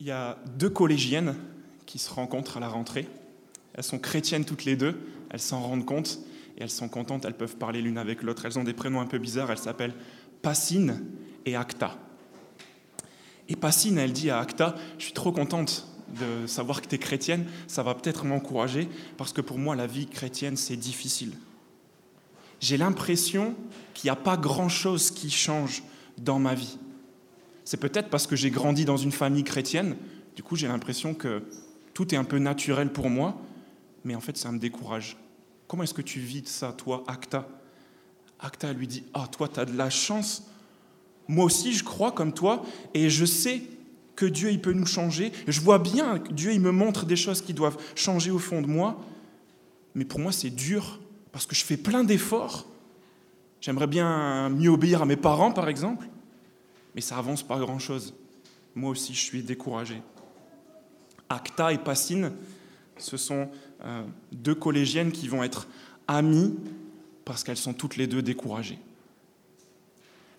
il y a deux collégiennes qui se rencontrent à la rentrée. Elles sont chrétiennes toutes les deux, elles s'en rendent compte et elles sont contentes, elles peuvent parler l'une avec l'autre. Elles ont des prénoms un peu bizarres, elles s'appellent Passine et Acta. Et Passine, elle dit à Acta, je suis trop contente de savoir que tu es chrétienne, ça va peut-être m'encourager, parce que pour moi, la vie chrétienne, c'est difficile. J'ai l'impression qu'il n'y a pas grand-chose qui change dans ma vie. C'est peut-être parce que j'ai grandi dans une famille chrétienne, du coup j'ai l'impression que tout est un peu naturel pour moi, mais en fait ça me décourage. Comment est-ce que tu vis ça, toi, Acta? Acta lui dit, ah, toi, tu as de la chance. Moi aussi, je crois comme toi, et je sais que Dieu, il peut nous changer. Je vois bien que Dieu, il me montre des choses qui doivent changer au fond de moi, mais pour moi, c'est dur, parce que je fais plein d'efforts. J'aimerais bien mieux obéir à mes parents, par exemple, mais ça avance pas grand-chose. Moi aussi, je suis découragé. Acta et Passine, ce sont euh, deux collégiennes qui vont être amies parce qu'elles sont toutes les deux découragées.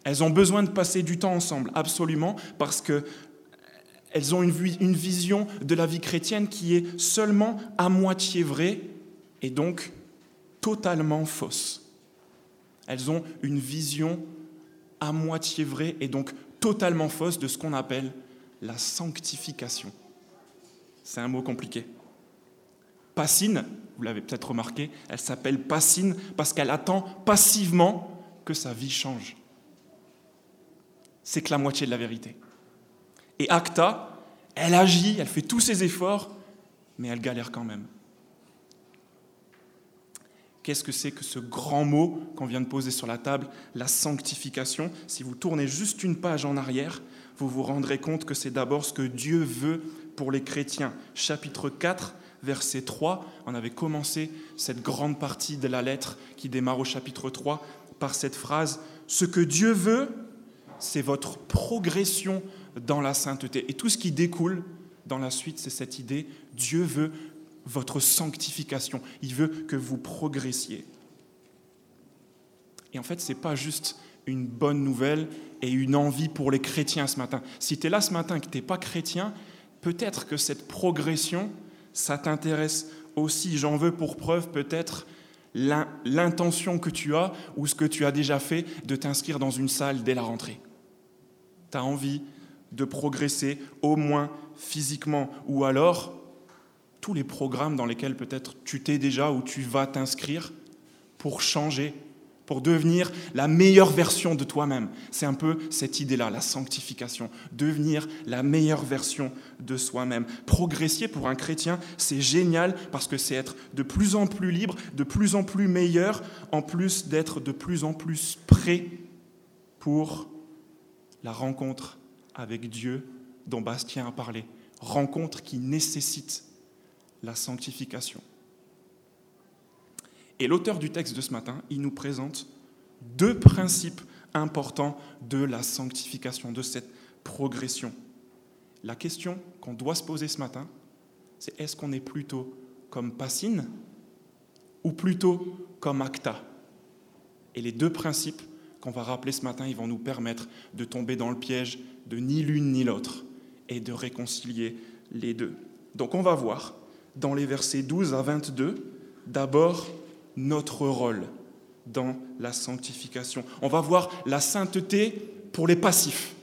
Elles ont besoin de passer du temps ensemble, absolument, parce qu'elles ont une, une vision de la vie chrétienne qui est seulement à moitié vraie et donc totalement fausse. Elles ont une vision à moitié vraie et donc totalement fausse de ce qu'on appelle la sanctification. C'est un mot compliqué. Passine, vous l'avez peut-être remarqué, elle s'appelle Passine parce qu'elle attend passivement que sa vie change. C'est que la moitié de la vérité. Et Acta, elle agit, elle fait tous ses efforts, mais elle galère quand même. Qu'est-ce que c'est que ce grand mot qu'on vient de poser sur la table, la sanctification Si vous tournez juste une page en arrière, vous vous rendrez compte que c'est d'abord ce que Dieu veut pour les chrétiens. Chapitre 4, verset 3, on avait commencé cette grande partie de la lettre qui démarre au chapitre 3 par cette phrase, Ce que Dieu veut, c'est votre progression dans la sainteté. Et tout ce qui découle dans la suite, c'est cette idée, Dieu veut votre sanctification. Il veut que vous progressiez. Et en fait, ce n'est pas juste une bonne nouvelle et une envie pour les chrétiens ce matin. Si tu es là ce matin et que tu n'es pas chrétien, peut-être que cette progression, ça t'intéresse aussi. J'en veux pour preuve peut-être l'intention que tu as ou ce que tu as déjà fait de t'inscrire dans une salle dès la rentrée. Tu as envie de progresser au moins physiquement ou alors tous les programmes dans lesquels peut-être tu t'es déjà ou tu vas t'inscrire pour changer, pour devenir la meilleure version de toi-même. C'est un peu cette idée-là, la sanctification, devenir la meilleure version de soi-même. Progresser pour un chrétien, c'est génial parce que c'est être de plus en plus libre, de plus en plus meilleur, en plus d'être de plus en plus prêt pour la rencontre avec Dieu dont Bastien a parlé. Rencontre qui nécessite la sanctification. Et l'auteur du texte de ce matin, il nous présente deux principes importants de la sanctification, de cette progression. La question qu'on doit se poser ce matin, c'est est-ce qu'on est plutôt comme Passine ou plutôt comme Acta? Et les deux principes qu'on va rappeler ce matin, ils vont nous permettre de tomber dans le piège de ni l'une ni l'autre et de réconcilier les deux. Donc on va voir dans les versets 12 à 22, d'abord notre rôle dans la sanctification. On va voir la sainteté pour les passifs,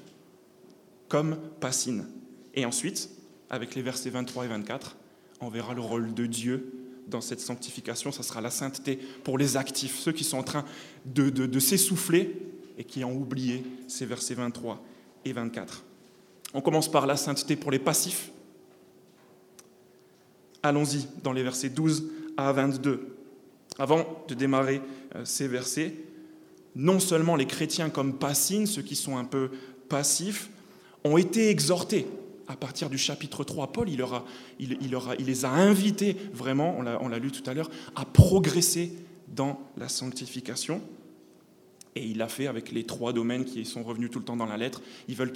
comme Passine. Et ensuite, avec les versets 23 et 24, on verra le rôle de Dieu dans cette sanctification. Ça sera la sainteté pour les actifs, ceux qui sont en train de, de s'essouffler et qui ont oublié ces versets 23 et 24. On commence par la sainteté pour les passifs. Allons-y dans les versets 12 à 22. Avant de démarrer euh, ces versets, non seulement les chrétiens comme Passine, ceux qui sont un peu passifs, ont été exhortés à partir du chapitre 3. Paul, il, il, il les a invités vraiment, on l'a lu tout à l'heure, à progresser dans la sanctification. Et il l'a fait avec les trois domaines qui sont revenus tout le temps dans la lettre. Ils veulent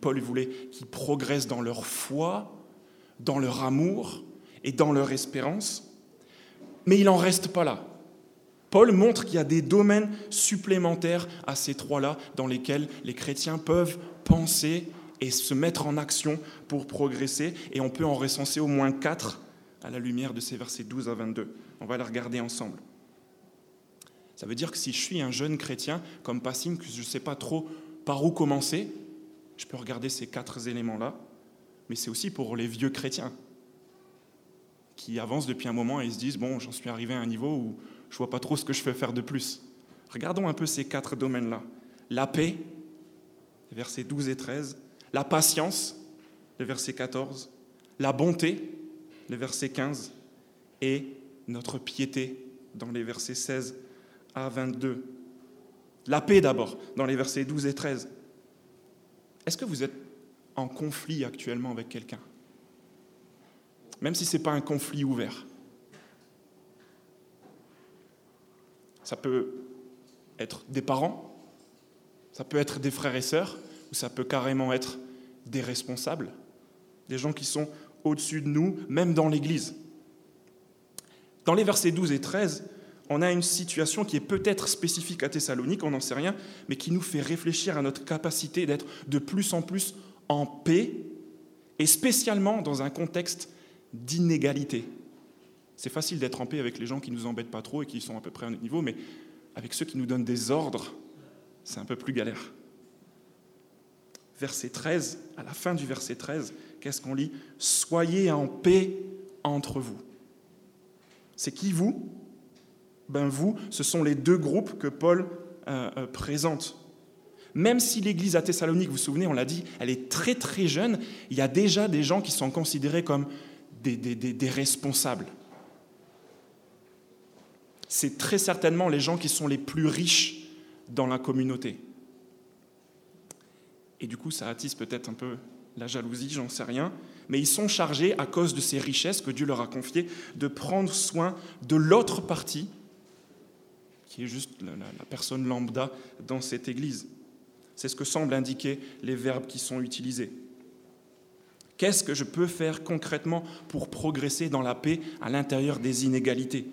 Paul voulait qu'ils progressent dans leur foi, dans leur amour et dans leur espérance. Mais il n'en reste pas là. Paul montre qu'il y a des domaines supplémentaires à ces trois-là dans lesquels les chrétiens peuvent penser et se mettre en action pour progresser. Et on peut en recenser au moins quatre à la lumière de ces versets 12 à 22. On va les regarder ensemble. Ça veut dire que si je suis un jeune chrétien, comme Passine, que je ne sais pas trop par où commencer, je peux regarder ces quatre éléments-là. Mais c'est aussi pour les vieux chrétiens qui avancent depuis un moment et se disent, bon, j'en suis arrivé à un niveau où je vois pas trop ce que je peux faire de plus. Regardons un peu ces quatre domaines-là. La paix, versets 12 et 13. La patience, le verset 14. La bonté, le verset 15. Et notre piété, dans les versets 16 à 22. La paix d'abord, dans les versets 12 et 13. Est-ce que vous êtes en conflit actuellement avec quelqu'un? Même si ce n'est pas un conflit ouvert. Ça peut être des parents, ça peut être des frères et sœurs, ou ça peut carrément être des responsables, des gens qui sont au-dessus de nous, même dans l'Église. Dans les versets 12 et 13, on a une situation qui est peut-être spécifique à Thessalonique, on n'en sait rien, mais qui nous fait réfléchir à notre capacité d'être de plus en plus en paix, et spécialement dans un contexte d'inégalité. C'est facile d'être en paix avec les gens qui nous embêtent pas trop et qui sont à peu près à notre niveau, mais avec ceux qui nous donnent des ordres, c'est un peu plus galère. Verset 13, à la fin du verset 13, qu'est-ce qu'on lit? Soyez en paix entre vous. C'est qui vous? Ben vous, ce sont les deux groupes que Paul euh, euh, présente. Même si l'église à Thessalonique, vous vous souvenez, on l'a dit, elle est très très jeune, il y a déjà des gens qui sont considérés comme des responsables. C'est très certainement les gens qui sont les plus riches dans la communauté. Et du coup, ça attise peut-être un peu la jalousie, j'en sais rien, mais ils sont chargés, à cause de ces richesses que Dieu leur a confiées, de prendre soin de l'autre partie, qui est juste la, la personne lambda dans cette Église. C'est ce que semblent indiquer les verbes qui sont utilisés. Qu'est-ce que je peux faire concrètement pour progresser dans la paix à l'intérieur des inégalités?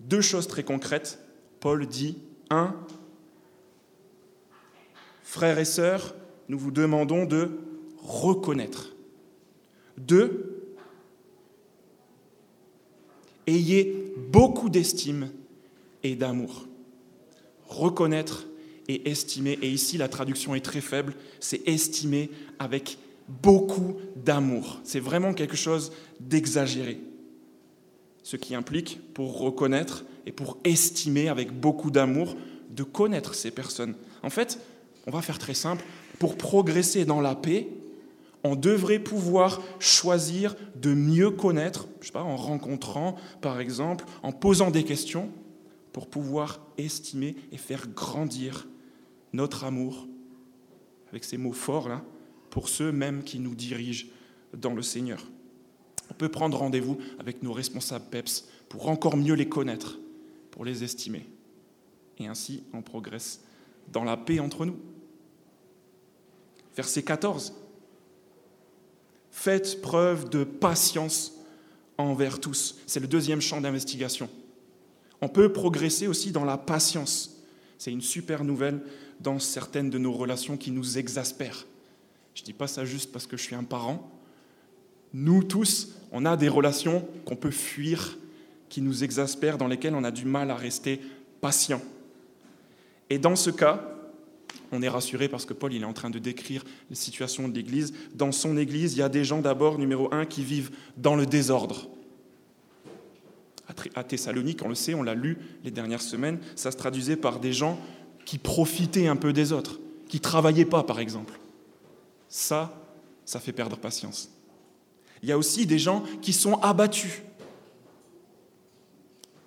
Deux choses très concrètes. Paul dit, un, frères et sœurs, nous vous demandons de reconnaître. Deux, ayez beaucoup d'estime et d'amour. Reconnaître et estimer, et ici la traduction est très faible, c'est estimer avec beaucoup d'amour. C'est vraiment quelque chose d'exagéré. Ce qui implique, pour reconnaître et pour estimer avec beaucoup d'amour, de connaître ces personnes. En fait, on va faire très simple, pour progresser dans la paix, on devrait pouvoir choisir de mieux connaître, je sais pas, en rencontrant par exemple, en posant des questions, pour pouvoir estimer et faire grandir notre amour, avec ces mots forts là, pour ceux même qui nous dirigent dans le Seigneur. On peut prendre rendez-vous avec nos responsables PEPS pour encore mieux les connaître, pour les estimer. Et ainsi, on progresse dans la paix entre nous. Verset 14. Faites preuve de patience envers tous. C'est le deuxième champ d'investigation. On peut progresser aussi dans la patience. C'est une super nouvelle dans certaines de nos relations qui nous exaspèrent. Je ne dis pas ça juste parce que je suis un parent. Nous tous, on a des relations qu'on peut fuir, qui nous exaspèrent, dans lesquelles on a du mal à rester patient. Et dans ce cas, on est rassuré parce que Paul il est en train de décrire la situation de l'Église. Dans son Église, il y a des gens d'abord, numéro un, qui vivent dans le désordre. À Thessalonique, on le sait, on l'a lu les dernières semaines, ça se traduisait par des gens qui profitaient un peu des autres, qui travaillaient pas, par exemple. Ça, ça fait perdre patience. Il y a aussi des gens qui sont abattus.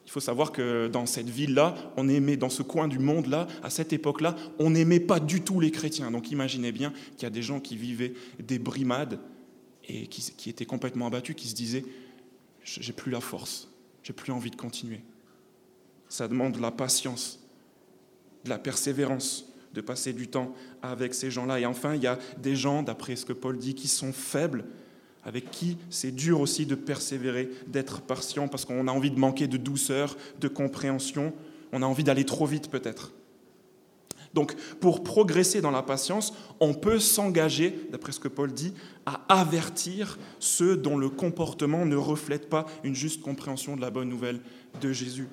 Il faut savoir que dans cette ville-là, on aimait, dans ce coin du monde-là, à cette époque-là, on n'aimait pas du tout les chrétiens. Donc imaginez bien qu'il y a des gens qui vivaient des brimades et qui, qui étaient complètement abattus, qui se disaient J'ai plus la force, j'ai plus envie de continuer. Ça demande de la patience, de la persévérance, de passer du temps avec ces gens-là. Et enfin, il y a des gens, d'après ce que Paul dit, qui sont faibles, avec qui c'est dur aussi de persévérer, d'être patient, parce qu'on a envie de manquer de douceur, de compréhension, on a envie d'aller trop vite peut-être. Donc, pour progresser dans la patience, on peut s'engager, d'après ce que Paul dit, à avertir ceux dont le comportement ne reflète pas une juste compréhension de la bonne nouvelle de Jésus.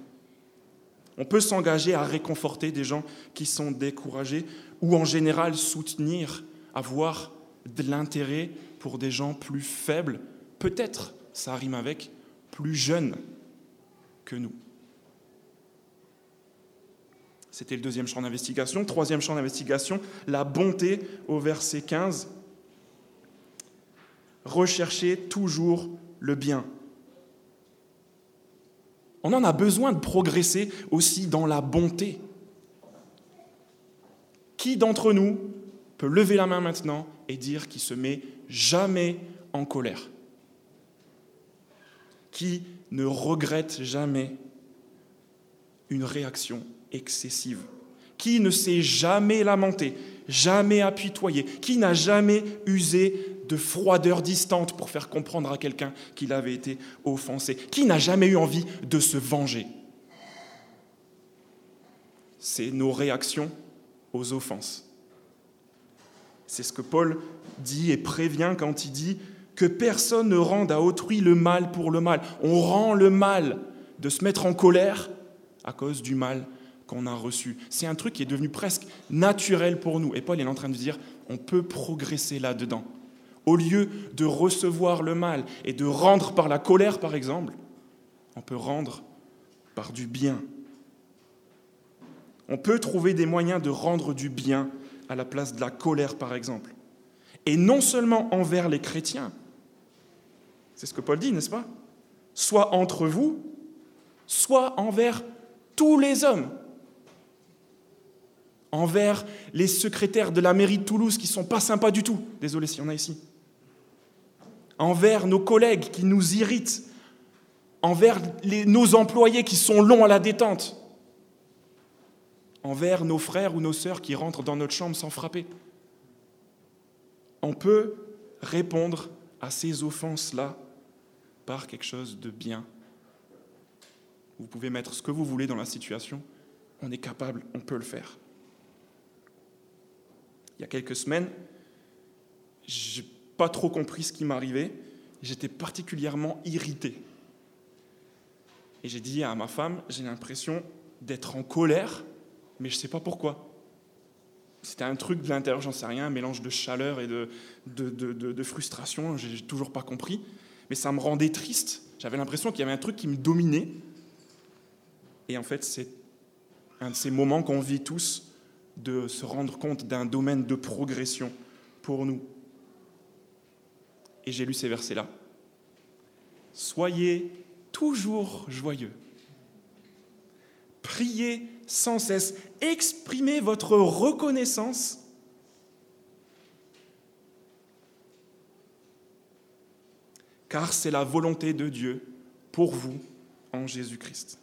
On peut s'engager à réconforter des gens qui sont découragés ou en général soutenir, avoir de l'intérêt pour des gens plus faibles, peut-être, ça rime avec, plus jeunes que nous. C'était le deuxième champ d'investigation. Troisième champ d'investigation, la bonté au verset 15. Recherchez toujours le bien. On en a besoin de progresser aussi dans la bonté. Qui d'entre nous peut lever la main maintenant et dire qu'il se met jamais en colère? Qui ne regrette jamais une réaction excessive? Qui ne s'est jamais lamenté, jamais apitoyé? Qui n'a jamais usé de froideur distante pour faire comprendre à quelqu'un qu'il avait été offensé Qui n'a jamais eu envie de se venger C'est nos réactions aux offenses. C'est ce que Paul dit et prévient quand il dit que personne ne rende à autrui le mal pour le mal. On rend le mal de se mettre en colère à cause du mal qu'on a reçu. C'est un truc qui est devenu presque naturel pour nous. Et Paul est en train de dire, on peut progresser là-dedans. Au lieu de recevoir le mal et de rendre par la colère, par exemple, on peut rendre par du bien. On peut trouver des moyens de rendre du bien à la place de la colère, par exemple. Et non seulement envers les chrétiens, c'est ce que Paul dit, n'est-ce pas? Soit entre vous, soit envers tous les hommes envers les secrétaires de la mairie de Toulouse qui ne sont pas sympas du tout. Désolé s'il y en a ici. Envers nos collègues qui nous irritent. Envers nos employés qui sont longs à la détente. Envers nos frères ou nos sœurs qui rentrent dans notre chambre sans frapper. On peut répondre à ces offenses-là par quelque chose de bien. Vous pouvez mettre ce que vous voulez dans la situation. On est capable, on peut le faire il y a quelques semaines, je pas trop compris ce qui m'arrivait. J'étais particulièrement irrité. Et j'ai dit à ma femme, j'ai l'impression d'être en colère, mais je ne sais pas pourquoi. C'était un truc de l'intérieur, j'en sais rien, un mélange de chaleur et de, de, de, de frustration, j'ai toujours pas compris. Mais ça me rendait triste. J'avais l'impression qu'il y avait un truc qui me dominait. Et en fait, c'est un de ces moments qu'on vit tous de se rendre compte d'un domaine de progression pour nous. Et j'ai lu ces versets-là. Soyez toujours joyeux. Priez sans cesse. Exprimez votre reconnaissance. Car c'est la volonté de Dieu pour vous en Jésus-Christ.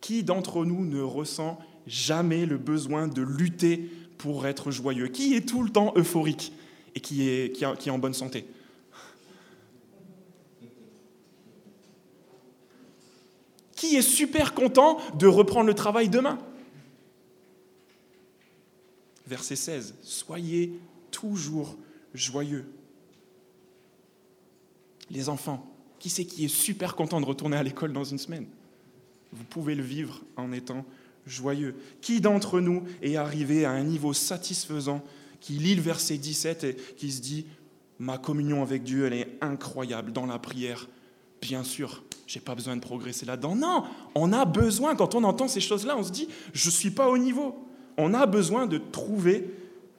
Qui d'entre nous ne ressent jamais le besoin de lutter pour être joyeux? Qui est tout le temps euphorique? Et qui est, en bonne santé Qui est super content de reprendre le travail demain? Verset 16. Soyez toujours joyeux. Les enfants, qui c'est qui est super content de retourner à l'école dans une semaine? Vous pouvez le vivre en étant joyeux. Qui d'entre nous est arrivé à un niveau satisfaisant, qui lit le verset 17 et qui se dit, ma communion avec Dieu, elle est incroyable dans la prière Bien sûr, j'ai pas besoin de progresser là-dedans. Non, on a besoin, quand on entend ces choses-là, on se dit, je suis pas au niveau. On a besoin de trouver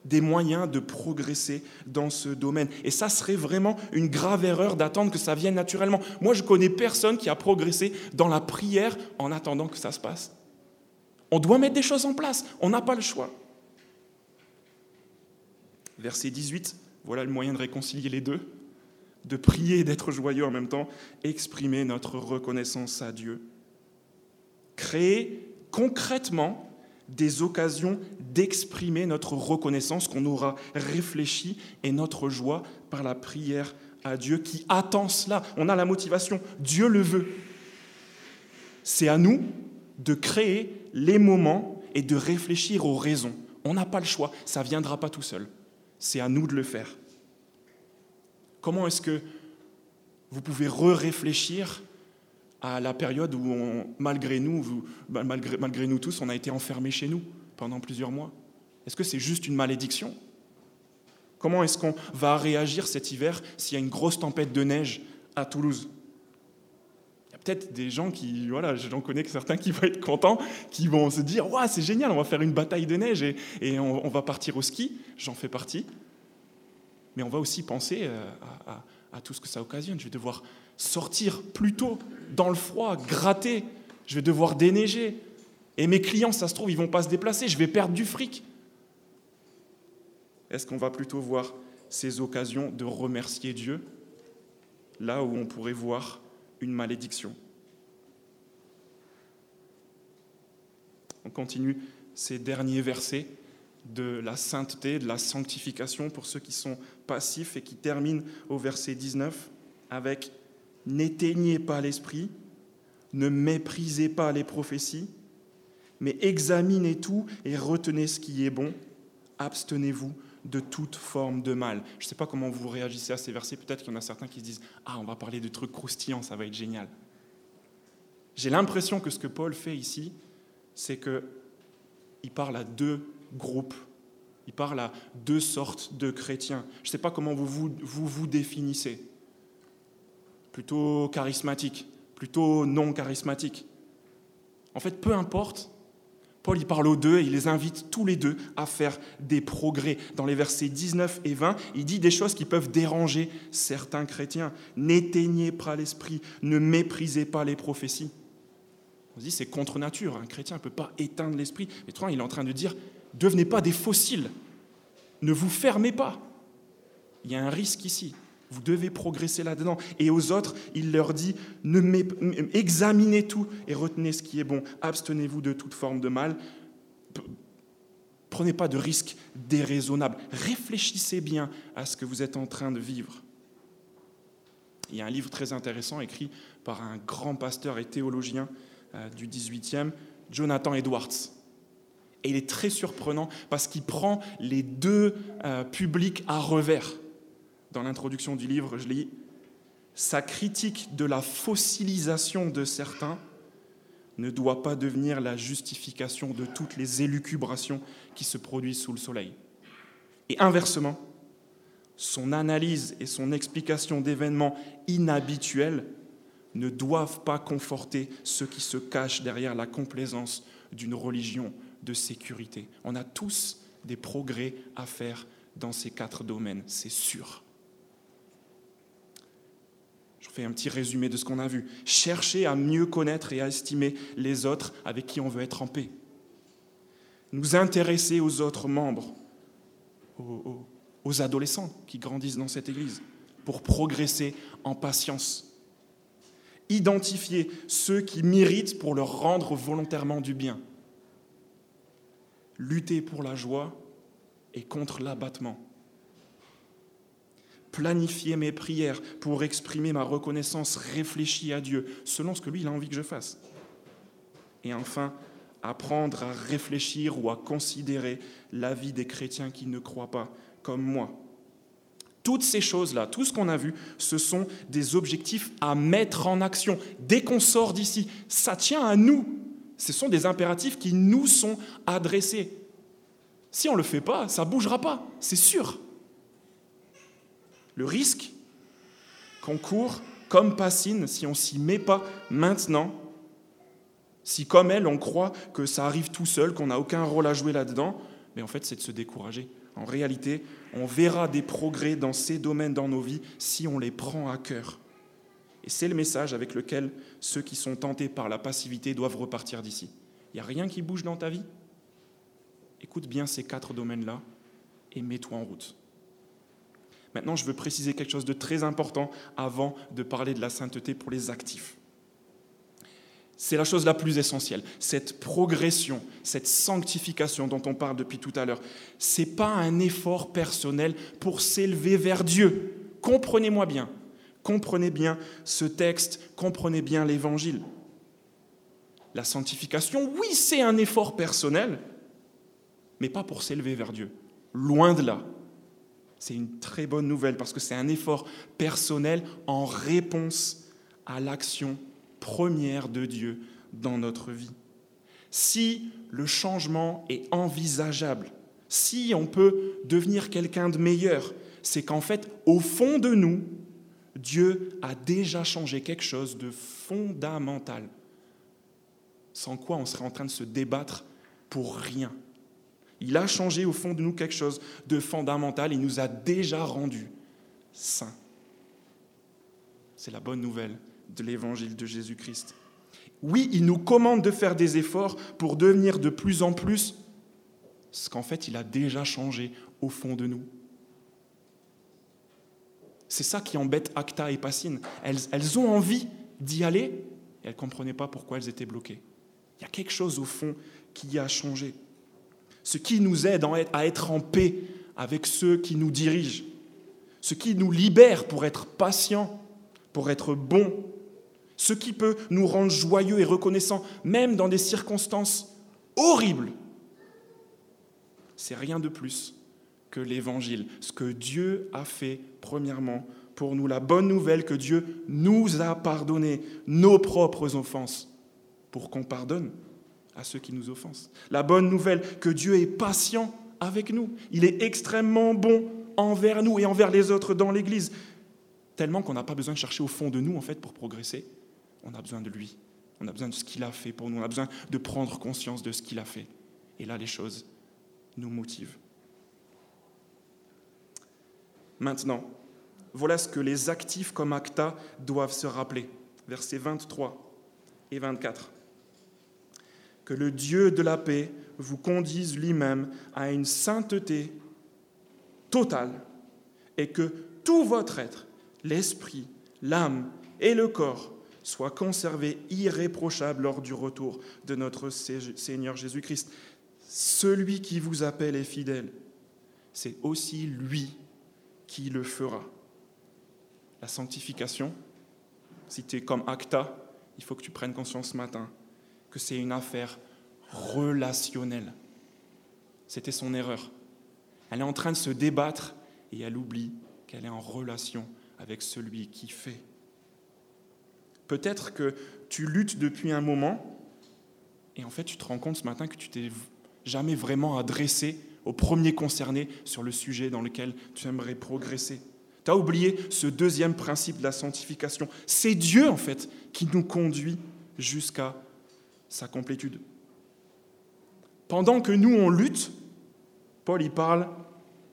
des moyens de progresser dans ce domaine. Et ça serait vraiment une grave erreur d'attendre que ça vienne naturellement. Moi, je connais personne qui a progressé dans la prière en attendant que ça se passe. On doit mettre des choses en place, on n'a pas le choix. Verset 18, voilà le moyen de réconcilier les deux, de prier et d'être joyeux en même temps, exprimer notre reconnaissance à Dieu. Créer concrètement des occasions d'exprimer notre reconnaissance qu'on aura réfléchi et notre joie par la prière à Dieu qui attend cela. On a la motivation, Dieu le veut. C'est à nous de créer les moments et de réfléchir aux raisons. On n'a pas le choix, ça ne viendra pas tout seul. C'est à nous de le faire. Comment est-ce que vous pouvez re-réfléchir à la période où, malgré nous, bah, malgré, malgré nous tous, on a été enfermés chez nous pendant plusieurs mois? Est-ce que c'est juste une malédiction? Comment est-ce qu'on va réagir cet hiver s'il y a une grosse tempête de neige à Toulouse? Des gens qui, voilà, j'en connais certains qui vont être contents, qui vont se dire Waouh, c'est génial, on va faire une bataille de neige et, on, va partir au ski. J'en fais partie. Mais on va aussi penser euh, à, à tout ce que ça occasionne. Je vais devoir sortir plus tôt dans le froid, gratter. Je vais devoir déneiger. Et mes clients, ça se trouve, ils vont pas se déplacer. Je vais perdre du fric. Est-ce qu'on va plutôt voir ces occasions de remercier Dieu là où on pourrait voir une malédiction. On continue ces derniers versets de la sainteté, de la sanctification pour ceux qui sont passifs et qui terminent au verset 19 avec N'éteignez pas l'esprit, ne méprisez pas les prophéties, mais examinez tout et retenez ce qui est bon, abstenez-vous de toute forme de mal. Je ne sais pas comment vous réagissez à ces versets. Peut-être qu'il y en a certains qui se disent Ah, on va parler de trucs croustillants, ça va être génial. J'ai l'impression que ce que Paul fait ici, c'est qu'il parle à deux groupes. Il parle à deux sortes de chrétiens. Je ne sais pas comment vous vous, vous vous définissez. Plutôt charismatique, plutôt non charismatique. En fait, peu importe, Paul parle aux deux et il les invite tous les deux à faire des progrès. Dans les versets 19 et 20, il dit des choses qui peuvent déranger certains chrétiens. N'éteignez pas l'esprit, ne méprisez pas les prophéties. On se dit c'est contre nature, un chrétien ne peut pas éteindre l'esprit. Mais toi, il est en train de dire devenez pas des fossiles, ne vous fermez pas. Il y a un risque ici. Vous devez progresser là-dedans. Et aux autres, il leur dit, ne examinez tout et retenez ce qui est bon. Abstenez-vous de toute forme de mal. Prenez pas de risques déraisonnables. Réfléchissez bien à ce que vous êtes en train de vivre. Il y a un livre très intéressant écrit par un grand pasteur et théologien euh, du 18e, Jonathan Edwards. Et il est très surprenant parce qu'il prend les deux euh, publics à revers dans l'introduction du livre, je lis Sa critique de la fossilisation de certains ne doit pas devenir la justification de toutes les élucubrations qui se produisent sous le soleil. Et inversement, son analyse et son explication d'événements inhabituels ne doivent pas conforter ceux qui se cachent derrière la complaisance d'une religion de sécurité. On a tous des progrès à faire dans ces quatre domaines, c'est sûr un petit résumé de ce qu'on a vu. Chercher à mieux connaître et à estimer les autres avec qui on veut être en paix. Nous intéresser aux autres membres, aux, aux adolescents qui grandissent dans cette Église, pour progresser en patience. Identifier ceux qui méritent pour leur rendre volontairement du bien. Lutter pour la joie et contre l'abattement planifier mes prières pour exprimer ma reconnaissance réfléchie à Dieu, selon ce que lui, il a envie que je fasse. Et enfin, apprendre à réfléchir ou à considérer la vie des chrétiens qui ne croient pas comme moi. Toutes ces choses-là, tout ce qu'on a vu, ce sont des objectifs à mettre en action. Dès qu'on sort d'ici, ça tient à nous. Ce sont des impératifs qui nous sont adressés. Si on ne le fait pas, ça ne bougera pas, c'est sûr. Le risque qu'on court, comme Passine, si on s'y met pas maintenant, si comme elle, on croit que ça arrive tout seul, qu'on n'a aucun rôle à jouer là-dedans, mais en fait, c'est de se décourager. En réalité, on verra des progrès dans ces domaines dans nos vies si on les prend à cœur. Et c'est le message avec lequel ceux qui sont tentés par la passivité doivent repartir d'ici. Il n'y a rien qui bouge dans ta vie? Écoute bien ces quatre domaines-là et mets-toi en route. Maintenant, je veux préciser quelque chose de très important avant de parler de la sainteté pour les actifs. C'est la chose la plus essentielle, cette progression, cette sanctification dont on parle depuis tout à l'heure. Ce n'est pas un effort personnel pour s'élever vers Dieu. Comprenez-moi bien, comprenez bien ce texte, comprenez bien l'Évangile. la sanctification, oui, c'est un effort personnel, mais pas pour s'élever vers Dieu. Loin de là. C'est une très bonne nouvelle parce que c'est un effort personnel en réponse à l'action première de Dieu dans notre vie. Si le changement est envisageable, si on peut devenir quelqu'un de meilleur, c'est qu'en fait, au fond de nous, Dieu a déjà changé quelque chose de fondamental, sans quoi on serait en train de se débattre pour rien. Il a changé au fond de nous quelque chose de fondamental, il nous a déjà rendus saints. C'est la bonne nouvelle de l'évangile de Jésus-Christ. Oui, il nous commande de faire des efforts pour devenir de plus en plus ce qu'en fait il a déjà changé au fond de nous. C'est ça qui embête Acta et Passine. Elles, ont envie d'y aller et elles ne comprenaient pas pourquoi elles étaient bloquées. Il y a quelque chose au fond qui a changé. Ce qui nous aide à être en paix avec ceux qui nous dirigent. Ce qui nous libère pour être patients, pour être bons. Ce qui peut nous rendre joyeux et reconnaissants, même dans des circonstances horribles. C'est rien de plus que l'évangile, ce que Dieu a fait premièrement pour nous, la bonne nouvelle que Dieu nous a pardonné nos propres offenses pour qu'on pardonne à ceux qui nous offensent. La bonne nouvelle que Dieu est patient avec nous. Il est extrêmement bon envers nous et envers les autres dans l'Église, tellement qu'on n'a pas besoin de chercher au fond de nous en fait pour progresser. On a besoin de lui. On a besoin de ce qu'il a fait pour nous. On a besoin de prendre conscience de ce qu'il a fait. Et là, les choses nous motivent. Maintenant, voilà ce que les actifs comme Acta doivent se rappeler. Versets 23 et 24. Que le Dieu de la paix vous conduise lui-même à une sainteté totale et que tout votre être, l'esprit, l'âme et le corps, soient conservés irréprochables lors du retour de notre Seigneur Jésus-Christ. Celui qui vous appelle est fidèle. C'est aussi lui qui le fera. La sanctification, si tu es comme Acta, il faut que tu prennes conscience ce matin que c'est une affaire relationnelle. C'était son erreur. Elle est en train de se débattre et elle oublie qu'elle est en relation avec celui qui fait. Peut-être que tu luttes depuis un moment et en fait tu te rends compte ce matin que tu t'es jamais vraiment adressé au premier concerné sur le sujet dans lequel tu aimerais progresser. Tu as oublié ce deuxième principe de la sanctification. C'est Dieu, en fait, qui nous conduit jusqu'à sa complétude. Pendant que nous, on lutte, Paul y parle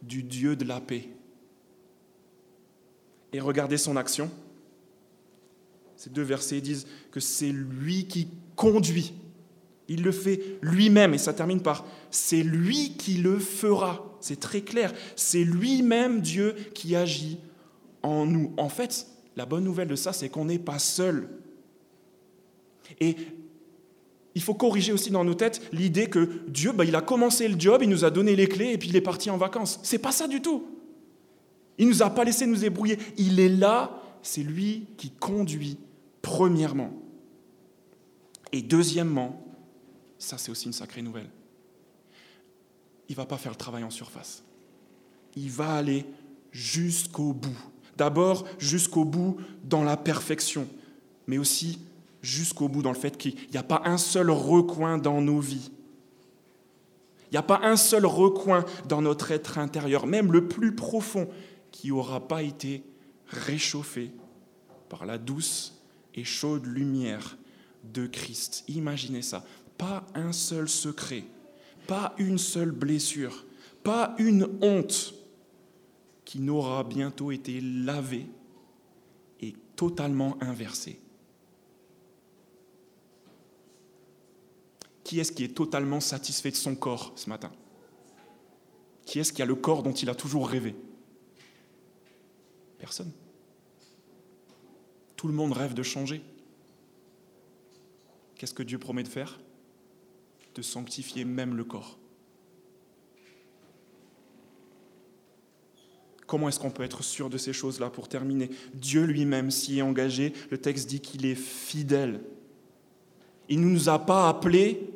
du Dieu de la paix. Et regardez son action. Ces deux versets disent que c'est lui qui conduit il le fait lui-même et ça termine par c'est lui qui le fera. C'est très clair. C'est lui-même Dieu qui agit en nous. En fait, la bonne nouvelle de ça, c'est qu'on n'est pas seul. Et il faut corriger aussi dans nos têtes l'idée que Dieu, bah, il a commencé le job, il nous a donné les clés et puis il est parti en vacances. C'est pas ça du tout. Il nous a pas laissé nous ébrouiller. Il est là, c'est lui qui conduit premièrement. Et deuxièmement, ça, c'est aussi une sacrée nouvelle. Il va pas faire le travail en surface. Il va aller jusqu'au bout. D'abord, jusqu'au bout dans la perfection, mais aussi jusqu'au bout dans le fait qu'il n'y a pas un seul recoin dans nos vies. Il n'y a pas un seul recoin dans notre être intérieur, même le plus profond, qui n'aura pas été réchauffé par la douce et chaude lumière de Christ. Imaginez ça pas un seul secret, pas une seule blessure, pas une honte qui n'aura bientôt été lavée et totalement inversée. Qui est-ce qui est totalement satisfait de son corps ce matin? Qui est-ce qui a le corps dont il a toujours rêvé? Personne. Tout le monde rêve de changer. Qu'est-ce que Dieu promet de faire? De sanctifier même le corps. Comment est-ce qu'on peut être sûr de ces choses-là pour terminer? Dieu lui-même s'y est engagé. Le texte dit qu'il est fidèle. Il ne nous a pas appelés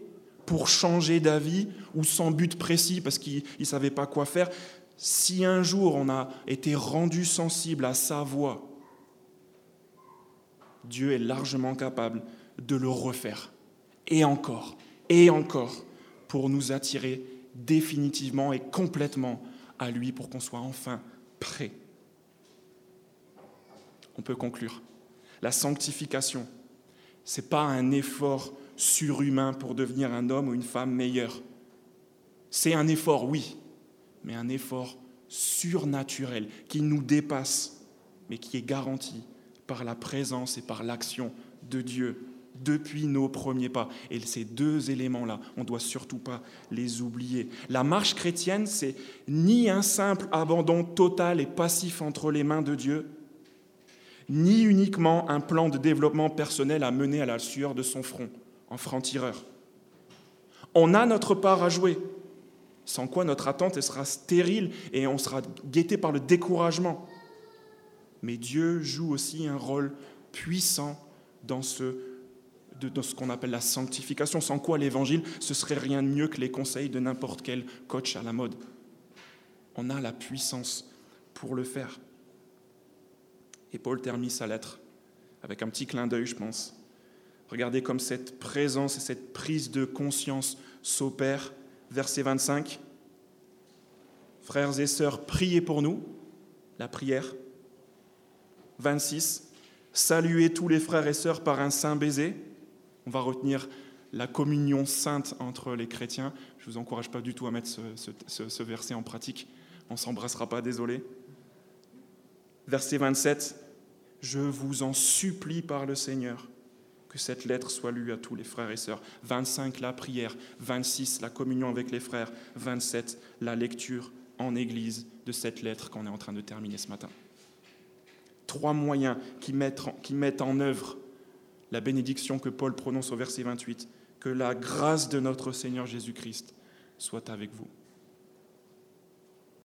pour changer d'avis ou sans but précis parce qu'il ne savait pas quoi faire. Si un jour on a été rendu sensible à sa voix, Dieu est largement capable de le refaire. Et encore, et encore, pour nous attirer définitivement et complètement à lui pour qu'on soit enfin prêt. On peut conclure. La sanctification, ce n'est pas un effort surhumain pour devenir un homme ou une femme meilleur. C'est un effort, oui, mais un effort surnaturel qui nous dépasse, mais qui est garanti par la présence et par l'action de Dieu depuis nos premiers pas. Et ces deux éléments-là, on ne doit surtout pas les oublier. La marche chrétienne, c'est ni un simple abandon total et passif entre les mains de Dieu, ni uniquement un plan de développement personnel à mener à la sueur de son front, en franc-tireur. On a notre part à jouer, sans quoi notre attente sera stérile et on sera guetté par le découragement. Mais Dieu joue aussi un rôle puissant dans ce, dans ce qu'on appelle la sanctification, sans quoi l'évangile, ce serait rien de mieux que les conseils de n'importe quel coach à la mode. On a la puissance pour le faire. Et Paul termine sa lettre avec un petit clin d'œil, je pense. Regardez comme cette présence et cette prise de conscience s'opèrent. Verset 25. Frères et sœurs, priez pour nous. La prière. 26. Saluez tous les frères et sœurs par un saint baiser. On va retenir la communion sainte entre les chrétiens. Je ne vous encourage pas du tout à mettre ce, verset en pratique. On ne s'embrassera pas, désolé. Verset 27. Je vous en supplie par le Seigneur que cette lettre soit lue à tous les frères et sœurs. 25, la prière. 26, la communion avec les frères. 27, la lecture en Église de cette lettre qu'on est en train de terminer ce matin trois moyens qui mettent, en, œuvre la bénédiction que Paul prononce au verset 28. Que la grâce de notre Seigneur Jésus-Christ soit avec vous.